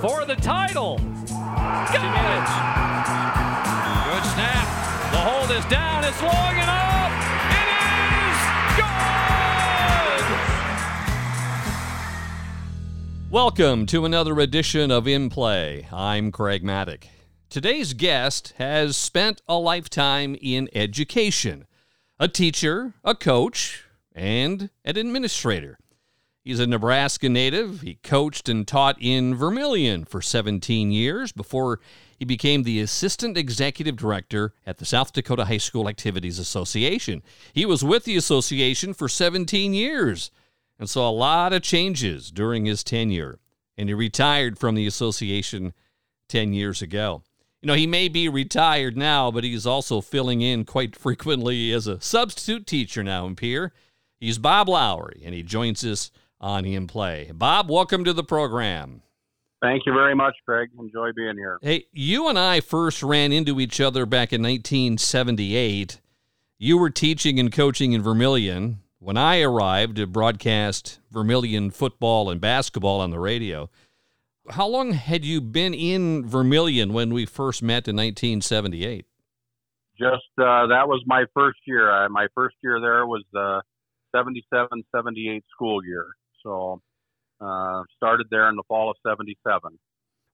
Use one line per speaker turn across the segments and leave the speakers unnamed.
for the title. Good snap. The hold is down. It's long up. It is good! Welcome to another edition of In Play. I'm Craig Mattick. Today's guest has spent a lifetime in education a teacher, a coach, and an administrator. He's a Nebraska native. He coached and taught in Vermillion for 17 years before he became the assistant executive director at the South Dakota High School Activities Association. He was with the association for 17 years and saw a lot of changes during his tenure. And he retired from the association 10 years ago. You know, he may be retired now, but he's also filling in quite frequently as a substitute teacher now in Pierre. He's Bob Lowry, and he joins us on In Play. Bob, welcome to the program.
Thank you very much, Craig. Enjoy being here.
Hey, you and I first ran into each other back in 1978. You were teaching and coaching in Vermillion when I arrived to broadcast Vermillion football and basketball on the radio how long had you been in Vermillion when we first met in 1978?
Just uh, that was my first year. Uh, my first year there was the 77 78 school year. So uh, started there in the fall of 77.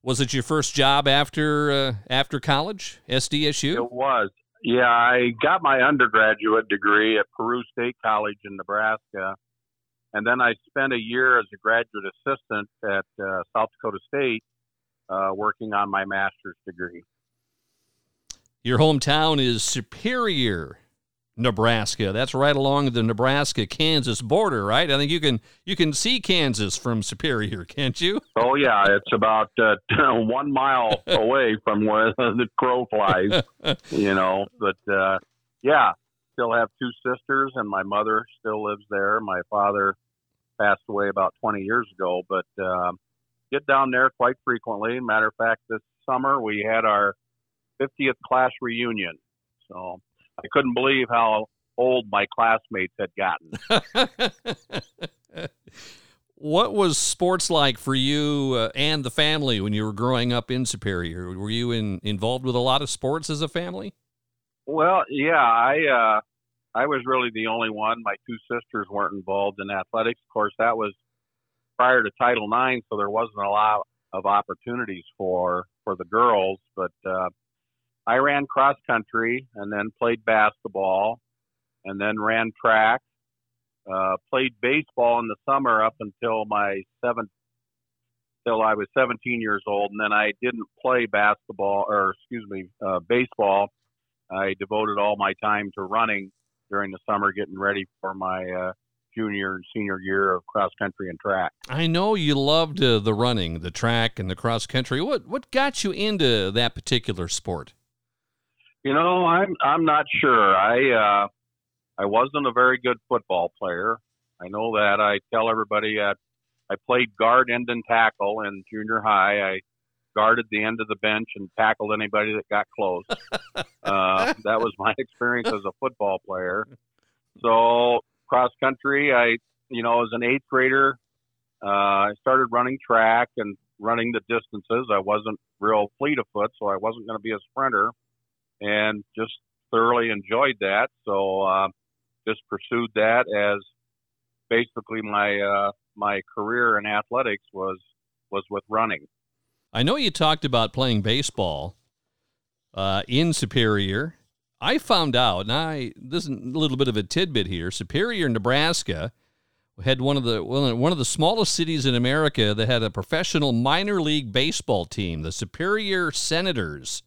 Was it your first job after uh, after college, SDSU?
It was. Yeah, I got my undergraduate degree at Peru State College in Nebraska and then I spent a year as a graduate assistant at uh, South Dakota State uh, working on my master's degree.
Your hometown is Superior, Nebraska. That's right along the Nebraska-Kansas border, right? I think you can you can see Kansas from Superior, can't you?
Oh yeah, it's about uh, one mile away from where the crow flies. you know, but uh, yeah, still have two sisters, and my mother still lives there. My father passed away about 20 years ago, but uh, get down there quite frequently. Matter of fact, this summer we had our 50th class reunion, so I couldn't believe how old my classmates had gotten.
what was sports like for you uh, and the family when you were growing up in Superior? Were you in, involved with a lot of sports as a family?
Well, yeah, I uh, I was really the only one. My two sisters weren't involved in athletics. Of course, that was prior to Title IX, so there wasn't a lot of opportunities for for the girls. But uh, I ran cross country and then played basketball and then ran track. Uh, played baseball in the summer up until my seventh, till I was 17 years old, and then I didn't play basketball or excuse me, uh, baseball. I devoted all my time to running during the summer getting ready for my uh, junior and senior year of cross country and track.
I know you loved uh, the running, the track, and the cross country. What what got you into that particular sport?
You know, I'm I'm not sure. I uh, I wasn't a very good football player. I know that. I tell everybody that I played guard, end, and tackle in junior high. I guarded the end of the bench and tackled anybody that got close. uh, that was my experience as a football player. So cross country, I you know as an eighth grader, uh, I started running track and running the distances. I wasn't real fleet of foot, so I wasn't going to be a sprinter, and just thoroughly enjoyed that. So uh, just pursued that as basically my uh, my career in athletics was was with running.
I know you talked about playing baseball uh, in Superior. I found out, and I this is a little bit of a tidbit here. Superior, Nebraska, had one of the one of the smallest cities in America that had a professional minor league baseball team, the Superior Senators,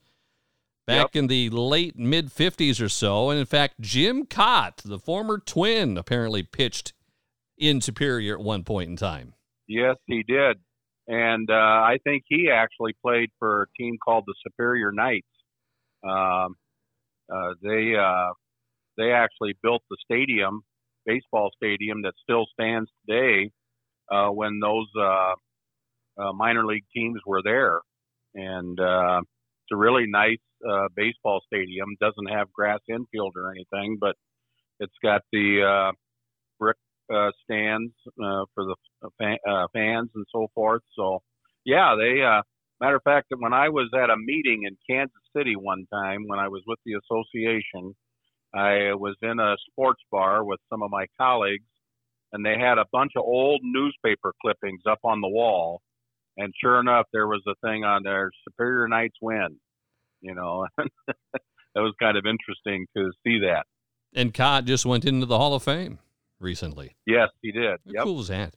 back yep. in the late mid '50s or so. And in fact, Jim Kaat, the former Twin, apparently pitched in Superior at one point in time.
Yes, he did and uh, I think he actually played for a team called the Superior Knights. Um, uh, they uh, they actually built the stadium, baseball stadium that still stands today. Uh, when those uh, uh, minor league teams were there, and uh, a really nice uh, baseball stadium. Doesn't have grass infield or anything, but it's got the uh, brick uh, stands uh, for the fan, uh, fans and so forth. So yeah, they. Uh, matter of fact, when I was at a meeting in Kansas City one time, when I was with the association, I was in a sports bar with some of my colleagues, and they had a bunch of old newspaper clippings up on the wall. And sure enough, there was a thing on there: Superior Knights win. You know, that was kind of interesting to see that.
And Kaat just went into the Hall of Fame recently.
Yes, he did.
How
yep.
cool was that?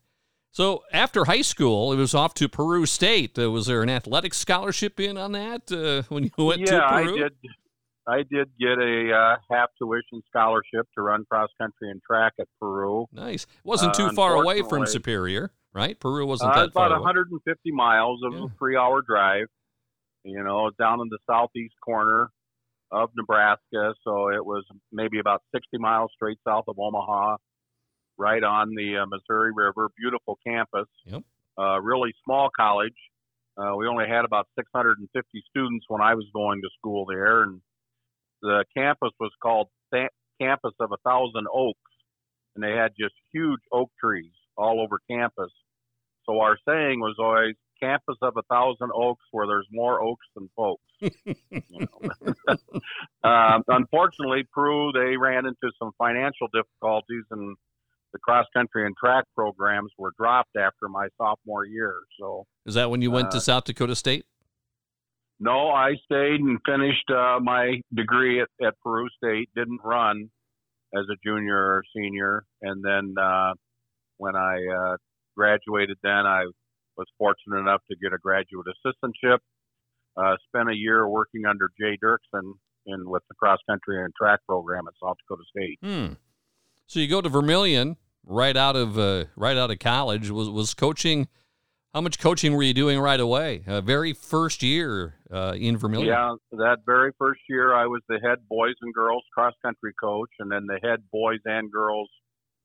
So after high school, it was off to Peru State. Uh, was there an athletic scholarship in on that uh, when you went
yeah,
to Peru?
I did. I did get a uh, half tuition scholarship to run cross country and track at Peru.
Nice. Wasn't too
Uh,
far away from Superior, right? Peru wasn't
Uh,
that
about
far away.
150 miles. It was
Yeah.
a three-hour drive. You know, down in the southeast corner of Nebraska, so it was maybe about 60 miles straight south of Omaha, right on the uh, Missouri River. Beautiful campus.
Yep.
Uh, really small college. Uh, we only had about 650 students when I was going to school there, and the campus was called Sa- Campus of a Thousand Oaks, and they had just huge oak trees all over campus. So our saying was always campus of a thousand oaks where there's more oaks than folks. you know. um, unfortunately, Peru, they ran into some financial difficulties and the cross country and track programs were dropped after my sophomore year. So
Is that when you went to
uh,
South Dakota State?
No, I stayed and finished uh, my degree at, at Peru State. Didn't run as a junior or senior, and then uh, when I uh, graduated, then I was fortunate enough to get a graduate assistantship. Uh, spent a year working under Jay Dirksen in with the cross country and track program at South Dakota State.
Hmm. So you go to Vermillion right out of uh, right out of college. Was was coaching? How much coaching were you doing right away? Uh, very first year uh, in Vermillion.
Yeah, that very first year, I was the head boys and girls cross country coach, and then the head boys and girls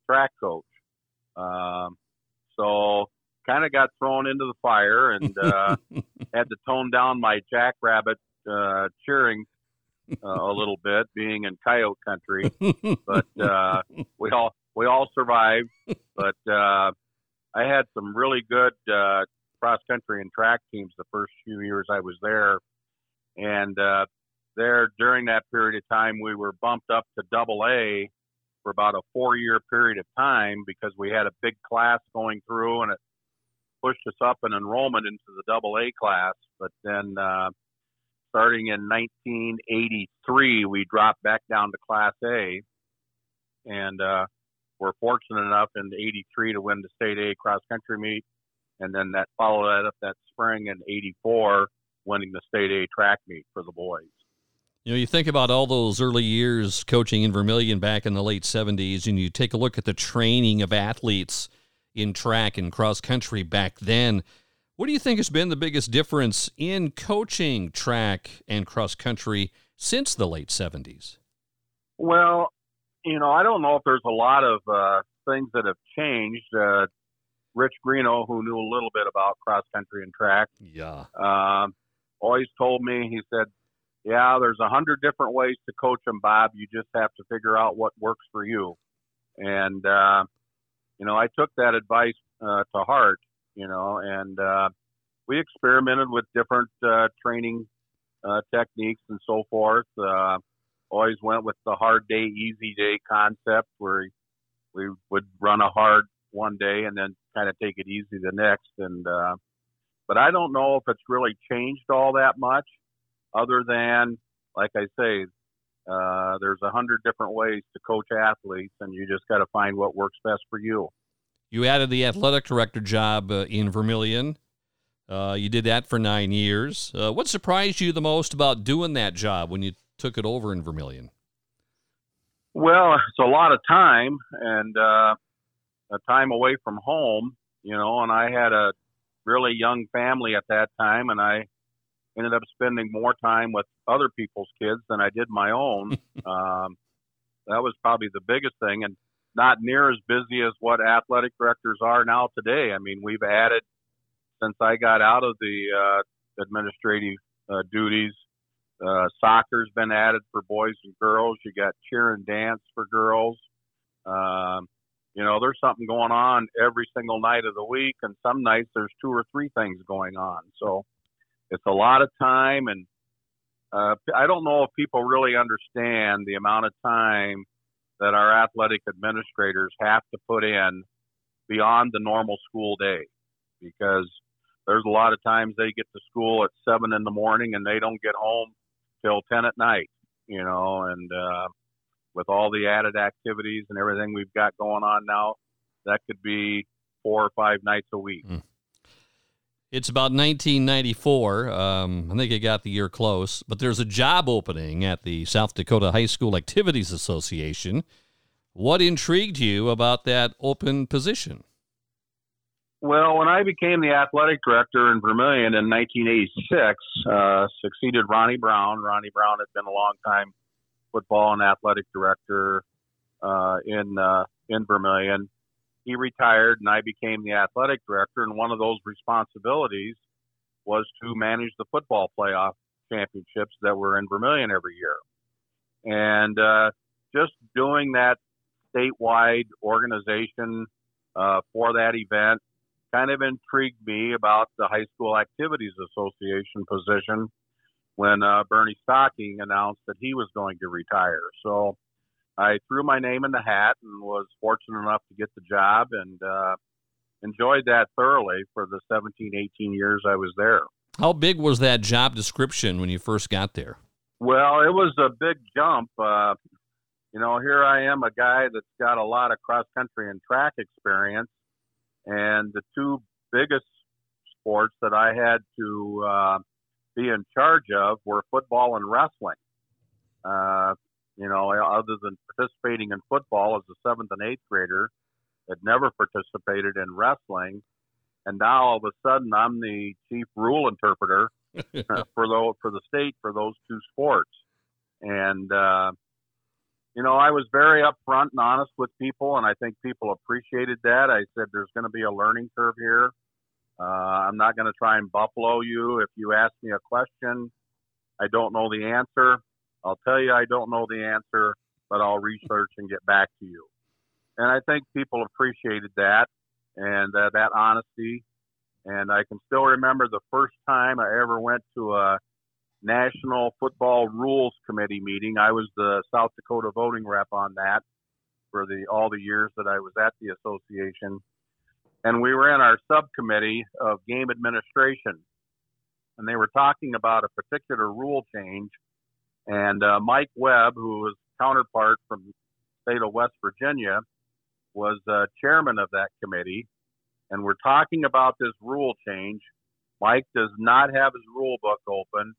track coach. Um, so kind of got thrown into the fire and uh, had to tone down my jackrabbit uh, cheering uh, a little bit, being in coyote country. But uh, we all we all survived. But uh, some really good uh, cross country and track teams the first few years I was there, and uh, there during that period of time we were bumped up to Double A for about a four year period of time because we had a big class going through and it pushed us up in enrollment into the Double A class. But then uh, starting in 1983, we dropped back down to Class A, and uh, we're fortunate enough in '83 to win the state A cross country meet, and then that followed that up that spring in '84, winning the state A track meet for the boys.
You know, you think about all those early years coaching in Vermillion back in the late 70s, and you take a look at the training of athletes in track and cross country back then. What do you think has been the biggest difference in coaching track and cross country since the late 70s?
Well, you know, I don't know if there's a lot of uh, things that have changed. Uh, Rich Greeno, who knew a little bit about cross country and track,
Yeah.
um, always told me, he said, yeah, there's a hundred different ways to coach them, Bob. You just have to figure out what works for you. And, uh, you know, I took that advice uh, to heart, you know, and uh, we experimented with different uh, training uh, techniques and so forth. Uh, always went with the hard day, easy day concept where we would run a hard one day and then kind of take it easy the next. And, uh, but I don't know if it's really changed all that much other than, like I say, uh, there's a hundred different ways to coach athletes, and you just got to find what works best for you.
You added the athletic director job uh, in Vermillion. Uh, you did that for nine years. Uh, what surprised you the most about doing that job when you took it over in Vermillion?
Well, it's a lot of time and uh, a time away from home, you know, and I had a really young family at that time, and I ended up spending more time with other people's kids than I did my own. um, that was probably the biggest thing, and not near as busy as what athletic directors are now today. I mean, we've added since I got out of the uh, administrative uh, duties. Uh, soccer's been added for boys and girls. You got cheer and dance for girls. Um, you know, there's something going on every single night of the week, and some nights there's two or three things going on. So it's a lot of time, and uh, I don't know if people really understand the amount of time that our athletic administrators have to put in beyond the normal school day because there's a lot of times they get to school at seven in the morning and they don't get home till 10 at night, you know, and, uh, with all the added activities and everything we've got going on now, that could be four or five nights a week. Mm.
It's about 1994. Um, I think I got the year close, but there's a job opening at the South Dakota High School Activities Association. What intrigued you about that open position?
Well, when I became the athletic director in Vermillion in 1986, uh, succeeded Ronnie Brown. Ronnie Brown had been a long time football and athletic director uh, in uh, in Vermillion. He retired, and I became the athletic director. And one of those responsibilities was to manage the football playoff championships that were in Vermillion every year. And uh, just doing that statewide organization uh, for that event kind of intrigued me about the High School Activities Association position when uh, Bernie Stocking announced that he was going to retire. So I threw my name in the hat and was fortunate enough to get the job and uh, enjoyed that thoroughly for the 17, 18 years I was there.
How big was that job description when you first got there?
Well, it was a big jump. Uh, you know, here I am, a guy that's got a lot of cross country and track experience, and the two biggest sports that I had to uh, be in charge of were football and wrestling. Uh, you know, other than participating in football as a seventh and eighth grader, had never participated in wrestling, and now all of a sudden I'm the chief rule interpreter for the for the state for those two sports, and uh, you know, I was very upfront and honest with people, and I think people appreciated that. I said, "There's going to be a learning curve here. Uh, I'm not going to try and buffalo you. If you ask me a question, I don't know the answer. I'll tell you I don't know the answer, but I'll research and get back to you." And I think people appreciated that and uh, that honesty. And I can still remember the first time I ever went to a National Football Rules Committee meeting. I was the South Dakota voting rep on that for the all the years that I was at the association. And we were in our subcommittee of game administration, and they were talking about a particular rule change. And uh, Mike Webb, who was counterpart from the state of West Virginia, was uh, chairman of that committee. And we're talking about this rule change. Mike does not have his rule book open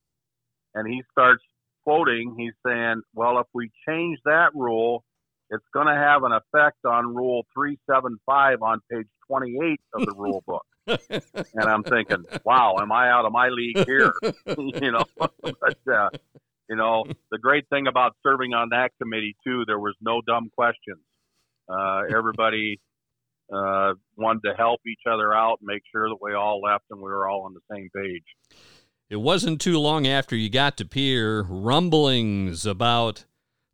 and he starts quoting. He's saying, "Well, if we change that rule, it's going to have an effect on Rule 375 on page 28 of the rule book." and I'm thinking, "Wow, am I out of my league here?" you know, but uh, you know, the great thing about serving on that committee too, there was no dumb questions. Uh, everybody uh, wanted to help each other out and make sure that we all left and we were all on the same page.
It wasn't too long after you got to Pierre, rumblings about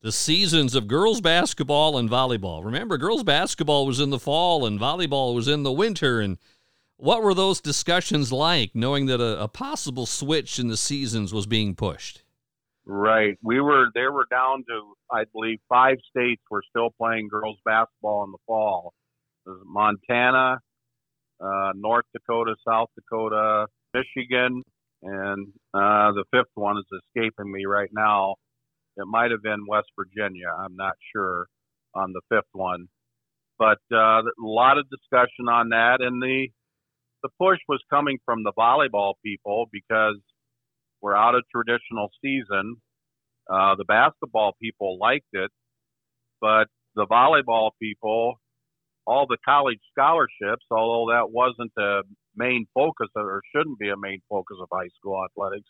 the seasons of girls basketball and volleyball. Remember, girls basketball was in the fall and volleyball was in the winter. And what were those discussions like, knowing that a, a possible switch in the seasons was being pushed?
Right. We were, they were down to, I believe, five states were still playing girls basketball in the fall. Montana, uh, North Dakota, South Dakota, Michigan, and uh, the fifth one is escaping me right now. It might have been West Virginia. I'm not sure on the fifth one, but uh, a lot of discussion on that, and the the push was coming from the volleyball people because we're out of traditional season. Uh, the basketball people liked it, but the volleyball people, all the college scholarships, although that wasn't a main focus or shouldn't be a main focus of high school athletics.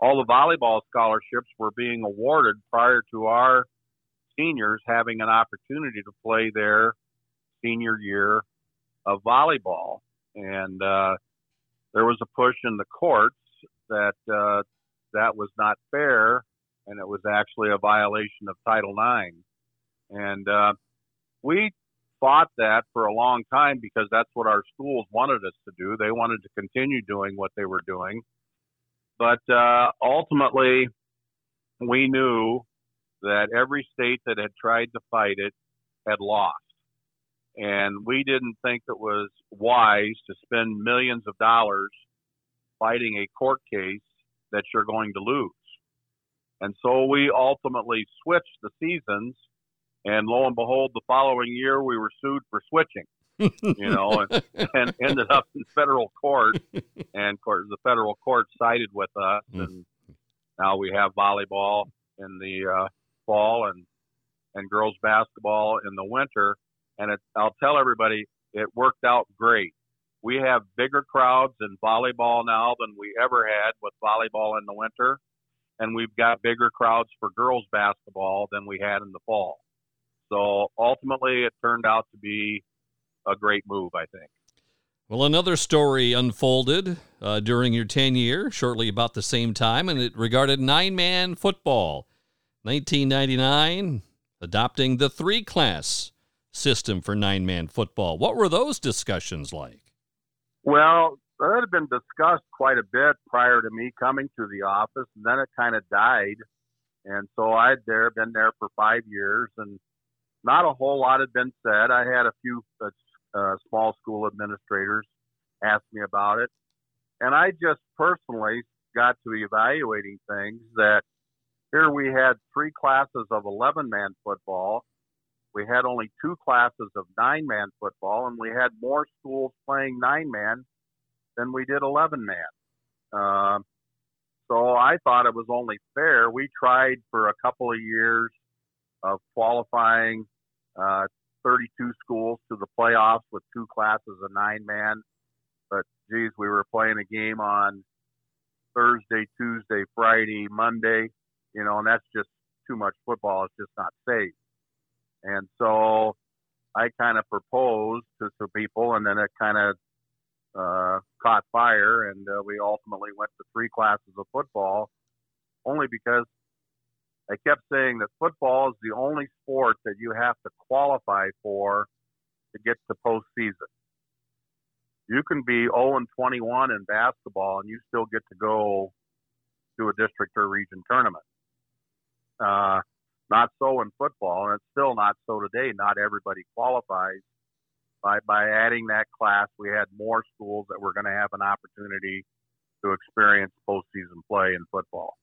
All the volleyball scholarships were being awarded prior to our seniors having an opportunity to play their senior year of volleyball. And uh, there was a push in the courts that uh, that was not fair and it was actually a violation of Title IX. And uh, we fought that for a long time because that's what our schools wanted us to do. They wanted to continue doing what they were doing. But uh, ultimately, we knew that every state that had tried to fight it had lost. And we didn't think it was wise to spend millions of dollars fighting a court case that you're going to lose. And so we ultimately switched the seasons and lo and behold, the following year we were sued for switching. you know, and, and ended up in federal court, and of course the federal court sided with us, mm. and now we have volleyball in the uh, fall and and girls basketball in the winter. And it, I'll tell everybody, it worked out great. We have bigger crowds in volleyball now than we ever had with volleyball in the winter, and we've got bigger crowds for girls basketball than we had in the fall. So ultimately, it turned out to be a great move, I think.
Well, another story unfolded uh, during your tenure, shortly about the same time, and it regarded nine man football. 1999, adopting the three class system for nine man football. What were those discussions like?
Well, that had been discussed quite a bit prior to me coming to the office, and then it kind of died. And so I'd there been there for five years, and not a whole lot had been said. I had a few uh, uh, small school administrators ask me about it, and I just personally got to evaluating things that here we had three classes of 11 man football. We had only two classes of nine man football, and we had more schools playing nine man than we did 11 man. Uh, so I thought it was only fair. We tried for a couple of years of qualifying uh, 32 schools to the playoffs with two classes of nine man. But geez, we were playing a game on Thursday, Tuesday, Friday, Monday, you know, and that's just too much football. It's just not safe. And so I kind of proposed to some people, and then it kind of uh, caught fire, and uh, we ultimately went to three classes of football, only because I kept saying that football is the only sport that you have to qualify for to get to postseason. You can be 0 and 21 in basketball, and you still get to go to a district or region tournament. Uh, not so in football, and it's still not so today. Not everybody qualifies. By by adding that class, we had more schools that were going to have an opportunity to experience postseason play in football.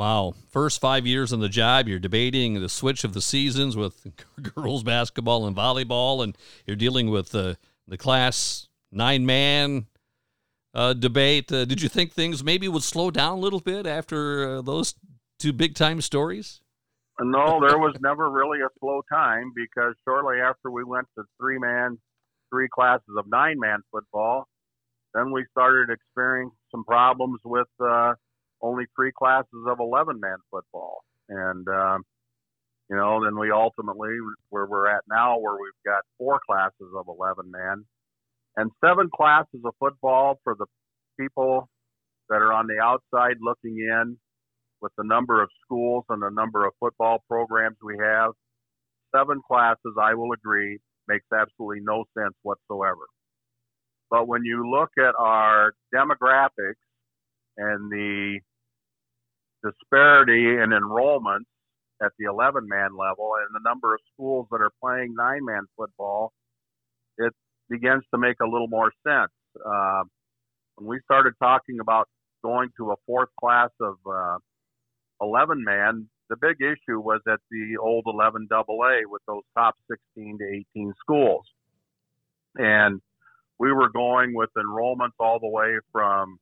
Wow. First five years on the job, you're debating the switch of the seasons with girls basketball and volleyball, and you're dealing with the, the class nine man uh, debate. Uh, did you think things maybe would slow down a little bit after uh, those two big time stories?
No, there was never really a slow time because shortly after we went to three man, three classes of nine man football, then we started experiencing some problems with uh, only three classes of 11 man football. And, um, you know, then we ultimately, where we're at now, where we've got four classes of 11 man and seven classes of football for the people that are on the outside looking in with the number of schools and the number of football programs we have. Seven classes, I will agree, makes absolutely no sense whatsoever. But when you look at our demographics and the disparity in enrollments at the 11 man level and the number of schools that are playing nine man football, it begins to make a little more sense. Uh, when we started talking about going to a fourth class of uh, 11 man, the big issue was at the old 11 AA with those top 16 to 18 schools. And we were going with enrollments all the way from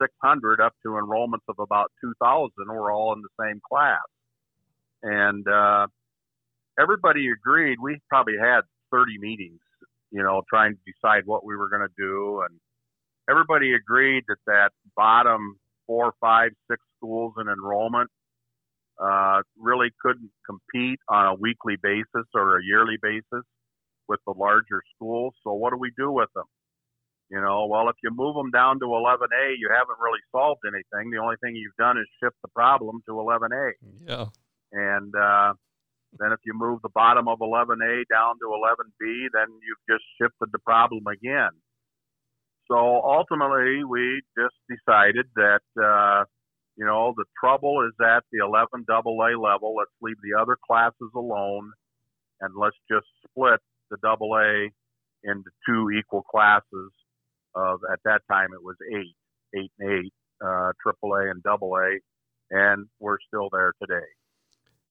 600 up to enrollments of about 2,000 were all in the same class. And uh, everybody agreed. We probably had 30 meetings, you know, trying to decide what we were going to do. And everybody agreed that that bottom four, five, six schools in enrollment uh, really couldn't compete on a weekly basis or a yearly basis with the larger schools. So what do we do with them? You know, well, if you move them down to 11A, you haven't really solved anything. The only thing you've done is shift the problem to 11A.
Yeah.
And uh, then if you move the bottom of 11A down to 11B, then you've just shifted the problem again. So ultimately, we just decided that uh, you know the trouble is at the 11 AA level. Let's leave the other classes alone, and let's just split the AA into two equal classes. Of at that time it was eight, eight and eight, uh, AAA and AA, and we're still there today.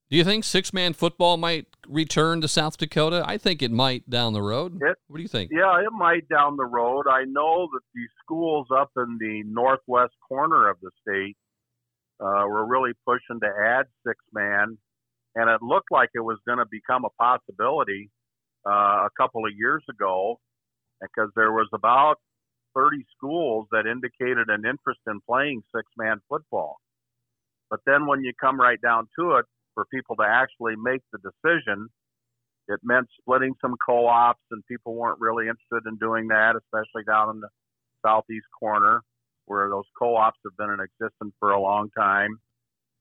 Do you think six man football might return to South Dakota? I think it might down the road.
It,
what do you think?
Yeah, it might down the road. I know that the schools up in the northwest corner of the state uh, were really pushing to add six man, and it looked like it was going to become a possibility uh, a couple of years ago because there was about 30 schools that indicated an interest in playing six man football. But then when you come right down to it, for people to actually make the decision. It meant splitting some co-ops, and people weren't really interested in doing that, especially down in the southeast corner where those co-ops have been in existence for a long time.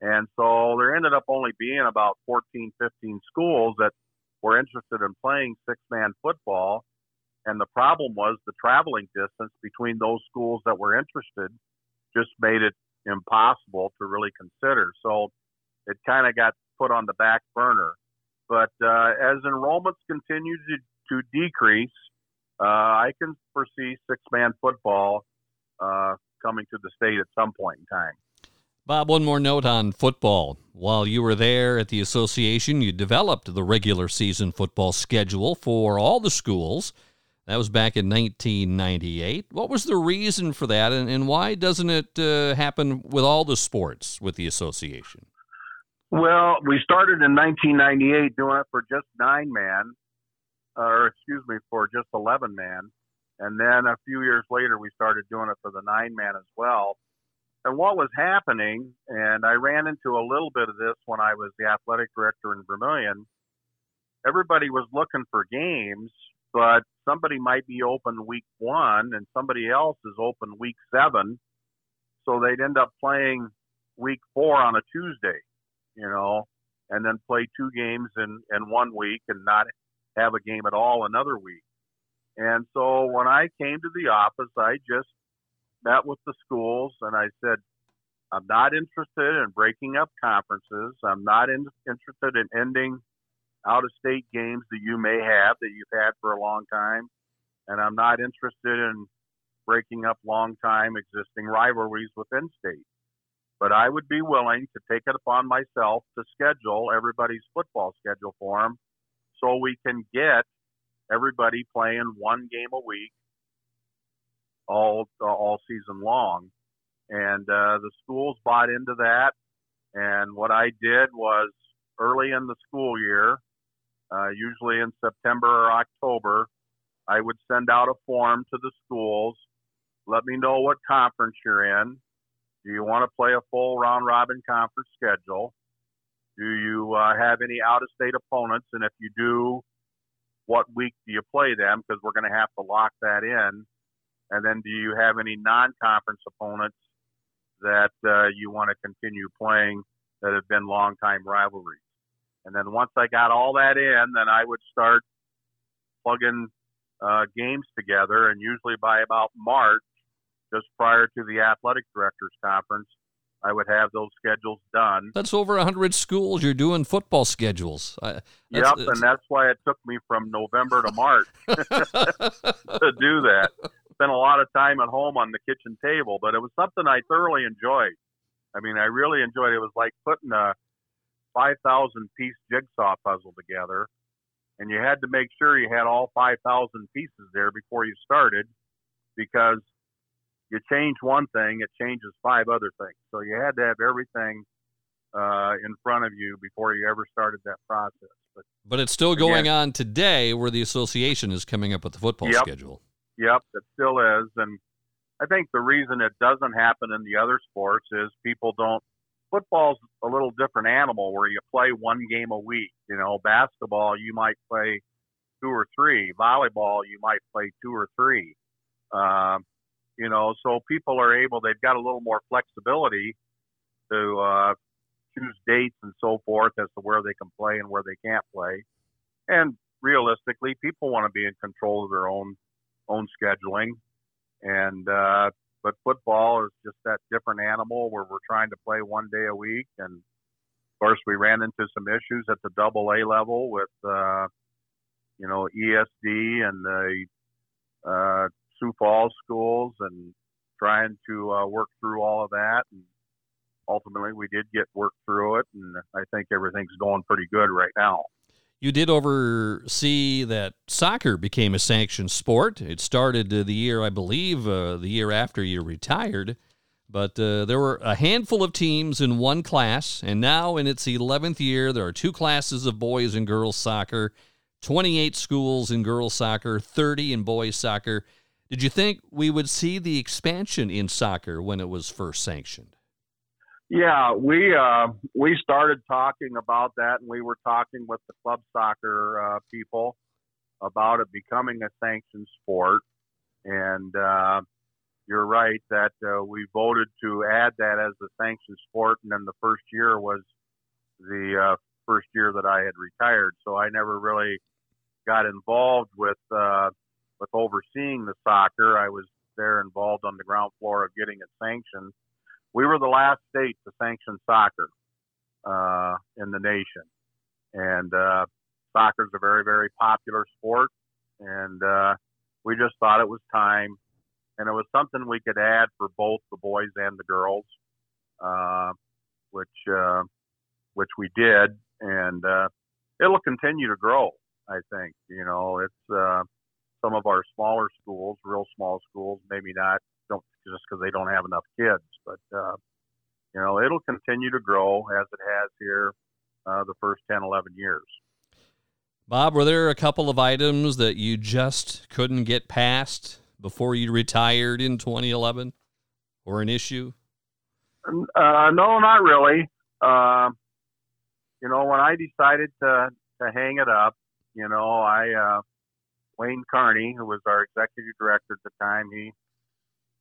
And so there ended up only being about 14, 15 schools that were interested in playing six-man football. And the problem was the traveling distance between those schools that were interested just made it impossible to really consider. So it kind of got put on the back burner. But uh, as enrollments continue to, to decrease, uh, I can foresee six man football uh, coming to the state at some point in time.
Bob, one more note on football. While you were there at the association, you developed the regular season football schedule for all the schools. That was back in 1998. What was the reason for that, and, and why doesn't it uh, happen with all the sports with the association?
Well, we started in 1998 doing it for just nine man, or excuse me, for just 11 man. And then a few years later, we started doing it for the nine man as well. And what was happening, and I ran into a little bit of this when I was the athletic director in Vermillion, everybody was looking for games, but somebody might be open week one and somebody else is open week seven. So they'd end up playing week four on a Tuesday you know, and then play two games in, in one week and not have a game at all another week. And so when I came to the office, I just met with the schools and I said, I'm not interested in breaking up conferences. I'm not in, interested in ending out of state games that you may have that you've had for a long time. And I'm not interested in breaking up long time existing rivalries within state but I would be willing to take it upon myself to schedule everybody's football schedule for them so we can get everybody playing one game a week all uh, all season long. And uh, the schools bought into that. And what I did was early in the school year, uh, usually in September or October, I would send out a form to the schools. Let me know what conference you're in do you want to play a full round robin conference schedule? Do you uh, have any out of state opponents? And if you do, what week do you play them? Because we're going to have to lock that in. And then do you have any non conference opponents that uh, you want to continue playing that have been long time rivalries? And then once I got all that in, then I would start plugging uh, games together. And usually by about March, just prior to the athletic directors conference, I would have those schedules done.
That's over 100 schools you're doing football schedules.
yep, and that's why it took me from November to March to do that. Spent a lot of time at home on the kitchen table, but it was something I thoroughly enjoyed. I mean, I really enjoyed it. It was like putting a 5,000 piece jigsaw puzzle together, and you had to make sure you had all 5,000 pieces there before you started because you change one thing, it changes five other things. So you had to have everything uh, in front of you before you ever started that process.
But, but it's still going again, on today where the association is coming up with the football
yep,
schedule.
Yep, it still is. And I think the reason it doesn't happen in the other sports is people don't. Football's a little different animal where you play one game a week. You know, basketball, you might play two or three. Volleyball, you might play two or three. Um, you know, so people are able, they've got a little more flexibility to uh, choose dates and so forth as to where they can play and where they can't play. And realistically, people want to be in control of their own own scheduling. And uh, but football is just that different animal where we're trying to play one day a week. And of course, we ran into some issues at the double A level with uh, you know ESD and the uh, Sioux Falls schools and trying to uh, work through all of that. And ultimately, we did get work through it, and I think everything's going pretty good right now.
You did oversee that soccer became a sanctioned sport. It started the year, I believe, uh, the year after you retired. But uh, there were a handful of teams in one class, and now in its 11th year, there are two classes of boys and girls soccer, 28 schools in girls soccer, 30 in boys soccer. Did you think we would see the expansion in soccer when it was first sanctioned?
Yeah, we uh, we started talking about that, and we were talking with the club soccer uh, people about it becoming a sanctioned sport. And uh, you're right that uh, we voted to add that as a sanctioned sport, and then the first year was the uh, first year that I had retired, so I never really got involved with uh, with overseeing the soccer. I was there involved on the ground floor of getting it sanctioned we were the last state to sanction soccer uh, in the nation, and uh, soccer is a very, very popular sport, and uh, we just thought it was time, and it was something we could add for both the boys and the girls, uh, which uh, which we did, and uh, it'll continue to grow. I think you know it's uh, some of our smaller schools, real small schools, maybe not don't just because they don't have enough kids. But uh, you know, it'll continue to grow as it has here uh, the first 10, 11 years.
Bob, were there a couple of items that you just couldn't get past before you retired in 2011, or an issue?
Uh, no, not really. Uh, you know, when I decided to to hang it up, you know, I uh, Wayne Carney, who was our executive director at the time, he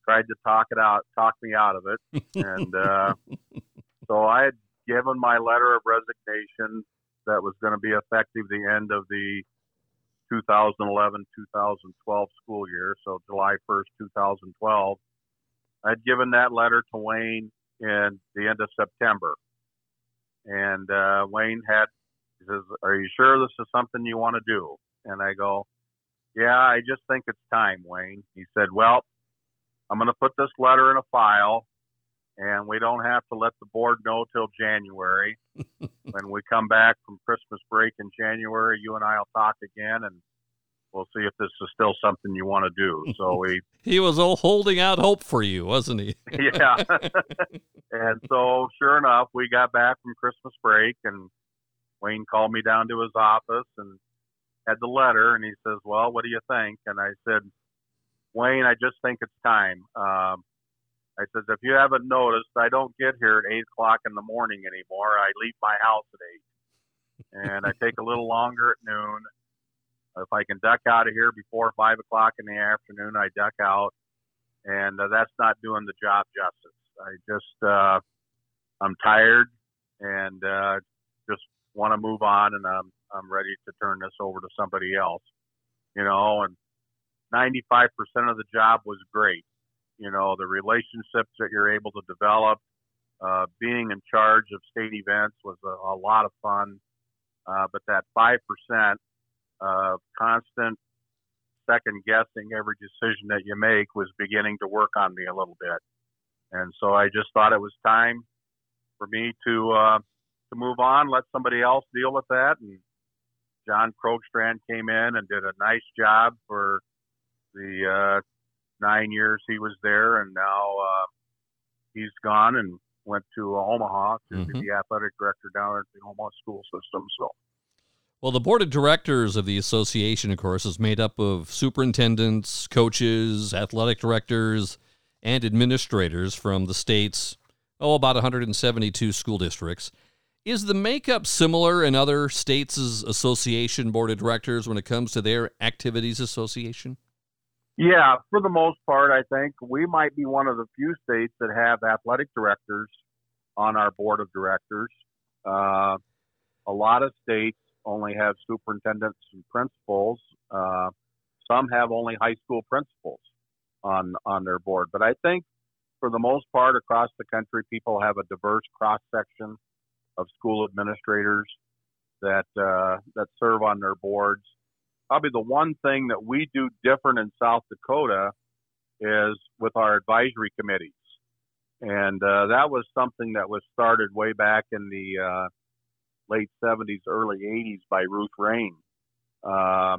tried to talk it out, talk me out of it, and uh, so I had given my letter of resignation that was going to be effective the end of the 2011-2012 school year, so July 1st, 2012. I'd given that letter to Wayne in the end of September, and uh, Wayne had he says, "Are you sure this is something you want to do?" And I go, "Yeah, I just think it's time, Wayne." He said, "Well, I'm going to put this letter in a file, and we don't have to let the board know till January. when we come back from Christmas break in January, you and I'll talk again, and we'll see if this is still something you want to do. So we.
he was all holding out hope for you, wasn't he?
yeah. and so, sure enough, we got back from Christmas break, and Wayne called me down to his office and had the letter, and he says, "Well, what do you think?" And I said Wayne, I just think it's time. Um, I said, if you haven't noticed, I don't get here at eight o'clock in the morning anymore. I leave my house at eight, and I take a little longer at noon. If I can duck out of here before five o'clock in the afternoon, I duck out, and uh, that's not doing the job justice. I just, uh, I'm tired, and uh, just want to move on, and I'm I'm ready to turn this over to somebody else, you know, and 95% of the job was great. You know, the relationships that you're able to develop, uh, being in charge of state events was a, a lot of fun. Uh, but that 5% of constant second guessing every decision that you make was beginning to work on me a little bit. And so I just thought it was time for me to, uh, to move on, let somebody else deal with that. And John Krogstrand came in and did a nice job for the uh, nine years he was there, and now uh, he's gone and went to Omaha to mm-hmm. be the athletic director down at the Omaha school system. So.
Well, the board of directors of the association, of course, is made up of superintendents, coaches, athletic directors, and administrators from the state's, oh, about 172 school districts. Is the makeup similar in other states' association board of directors when it comes to their activities association?
Yeah, for the most part, I think we might be one of the few states that have athletic directors on our board of directors. Uh, a lot of states only have superintendents and principals. Uh, some have only high school principals on on their board. But I think for the most part across the country, people have a diverse cross section of school administrators that uh, that serve on their boards. Probably the one thing that we do different in South Dakota is with our advisory committees, and uh, that was something that was started way back in the uh, late 70s, early 80s by Ruth Rain. Uh,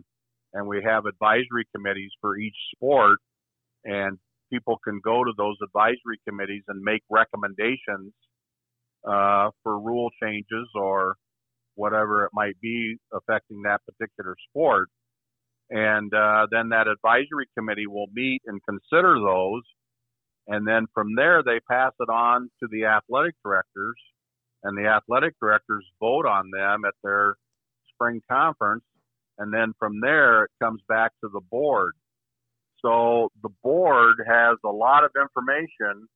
and we have advisory committees for each sport, and people can go to those advisory committees and make recommendations uh, for rule changes or whatever it might be affecting that particular sport. And uh, then that advisory committee will meet and consider those. And then from there, they pass it on to the athletic directors, and the athletic directors vote on them at their spring conference. And then from there, it comes back to the board. So the board has a lot of information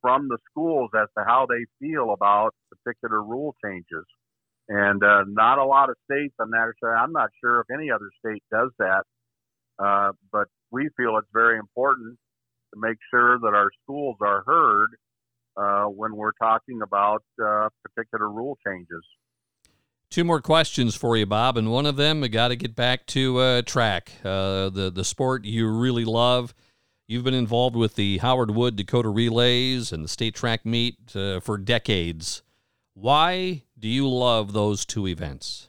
from the schools as to how they feel about particular rule changes. And uh, not a lot of states, I'm not sure, I'm not sure if any other state does that. Uh, but we feel it's very important to make sure that our schools are heard uh, when we're talking about uh, particular rule changes.
Two more questions for you, Bob, and one of them I got to get back to uh, track, uh, the the sport you really love. You've been involved with the Howard Wood Dakota Relays and the state track meet for decades. Why do you love those two events?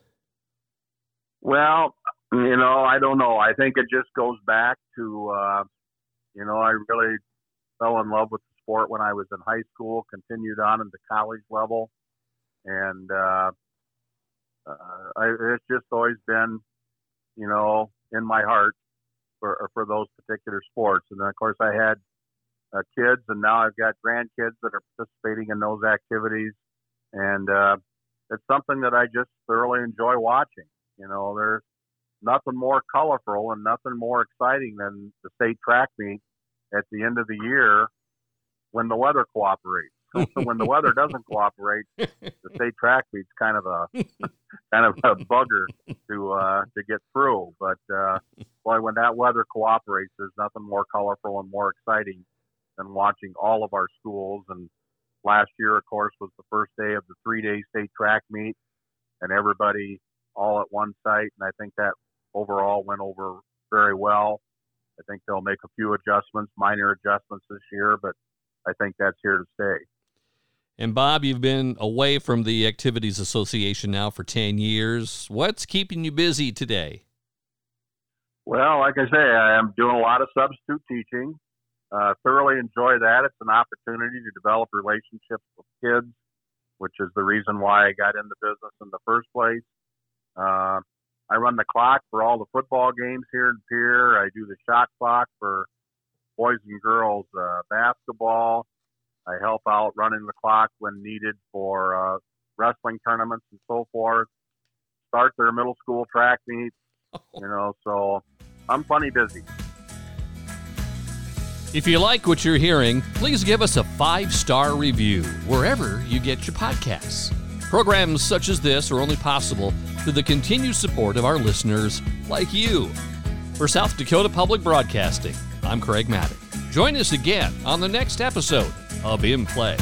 Well, you know, I don't know. I think it just goes back to, uh, you know, I really fell in love with the sport when I was in high school, continued on into college level, and uh, uh, I, it's just always been, you know, in my heart for for those particular sports. And then, of course, I had uh, kids, and now I've got grandkids that are participating in those activities, and uh, it's something that I just thoroughly enjoy watching. You know, there's nothing more colorful and nothing more exciting than the state track meet at the end of the year when the weather cooperates. when the weather doesn't cooperate, the state track meet's kind of a kind of a bugger to uh, to get through. But uh, boy, when that weather cooperates, there's nothing more colorful and more exciting than watching all of our schools. And last year, of course, was the first day of the three-day state track meet, and everybody all at one site. And I think that overall went over very well. I think they'll make a few adjustments, minor adjustments this year, but I think that's here to stay.
And Bob, you've been away from the Activities Association now for 10 years. What's keeping you busy today?
Well, like I say, I am doing a lot of substitute teaching. Uh, thoroughly enjoy that. It's an opportunity to develop relationships with kids, which is the reason why I got in the business in the first place. Uh, I run the clock for all the football games here in Pierre. I do the shot clock for boys and girls uh, basketball. I help out running the clock when needed for uh, wrestling tournaments and so forth. Start their middle school track meets, you know, so I'm plenty busy.
If you like what you're hearing, please give us a five star review wherever you get your podcasts. Programs such as this are only possible through the continued support of our listeners like you. For South Dakota Public Broadcasting, I'm Craig Mattick. Join us again on the next episode of In Play.